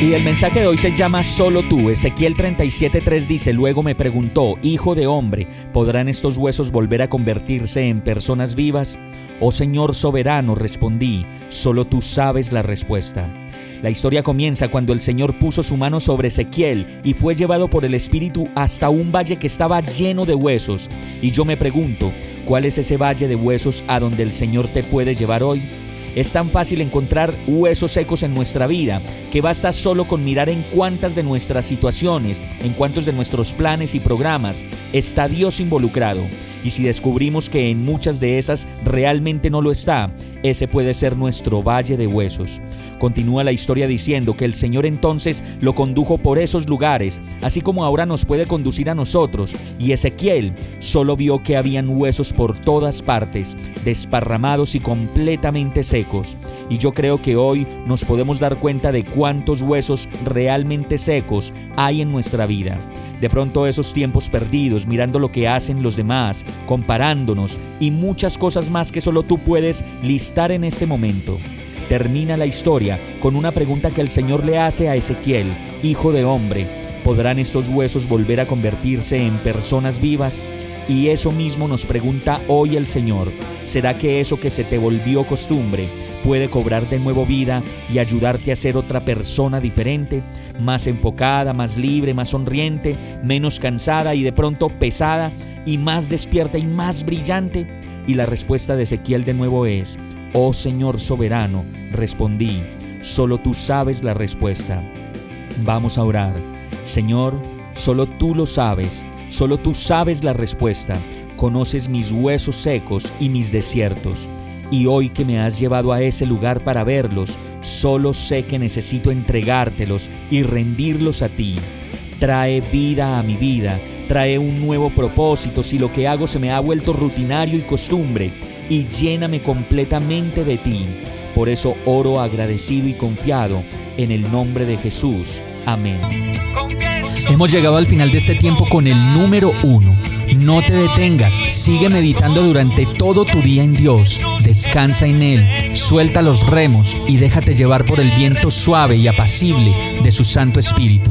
Y el mensaje de hoy se llama Solo tú. Ezequiel 37.3 dice, luego me preguntó, Hijo de hombre, ¿podrán estos huesos volver a convertirse en personas vivas? Oh Señor soberano, respondí, solo tú sabes la respuesta. La historia comienza cuando el Señor puso su mano sobre Ezequiel y fue llevado por el Espíritu hasta un valle que estaba lleno de huesos. Y yo me pregunto, ¿cuál es ese valle de huesos a donde el Señor te puede llevar hoy? Es tan fácil encontrar huesos secos en nuestra vida que basta solo con mirar en cuántas de nuestras situaciones, en cuántos de nuestros planes y programas está Dios involucrado. Y si descubrimos que en muchas de esas realmente no lo está, ese puede ser nuestro valle de huesos. Continúa la historia diciendo que el Señor entonces lo condujo por esos lugares, así como ahora nos puede conducir a nosotros, y Ezequiel solo vio que habían huesos por todas partes, desparramados y completamente secos. Y yo creo que hoy nos podemos dar cuenta de cuántos huesos realmente secos hay en nuestra vida. De pronto esos tiempos perdidos, mirando lo que hacen los demás, comparándonos y muchas cosas más que solo tú puedes listar en este momento. Termina la historia con una pregunta que el Señor le hace a Ezequiel, hijo de hombre, ¿podrán estos huesos volver a convertirse en personas vivas? Y eso mismo nos pregunta hoy el Señor. ¿Será que eso que se te volvió costumbre puede cobrar de nuevo vida y ayudarte a ser otra persona diferente, más enfocada, más libre, más sonriente, menos cansada y de pronto pesada y más despierta y más brillante? Y la respuesta de Ezequiel de nuevo es, Oh Señor soberano, respondí, solo tú sabes la respuesta. Vamos a orar. Señor, solo tú lo sabes, solo tú sabes la respuesta. Conoces mis huesos secos y mis desiertos. Y hoy que me has llevado a ese lugar para verlos, solo sé que necesito entregártelos y rendirlos a ti. Trae vida a mi vida, trae un nuevo propósito si lo que hago se me ha vuelto rutinario y costumbre y lléname completamente de ti. Por eso oro agradecido y confiado en el nombre de Jesús. Amén. Hemos llegado al final de este tiempo con el número uno. No te detengas, sigue meditando durante todo tu día en Dios, descansa en Él, suelta los remos y déjate llevar por el viento suave y apacible de su Santo Espíritu.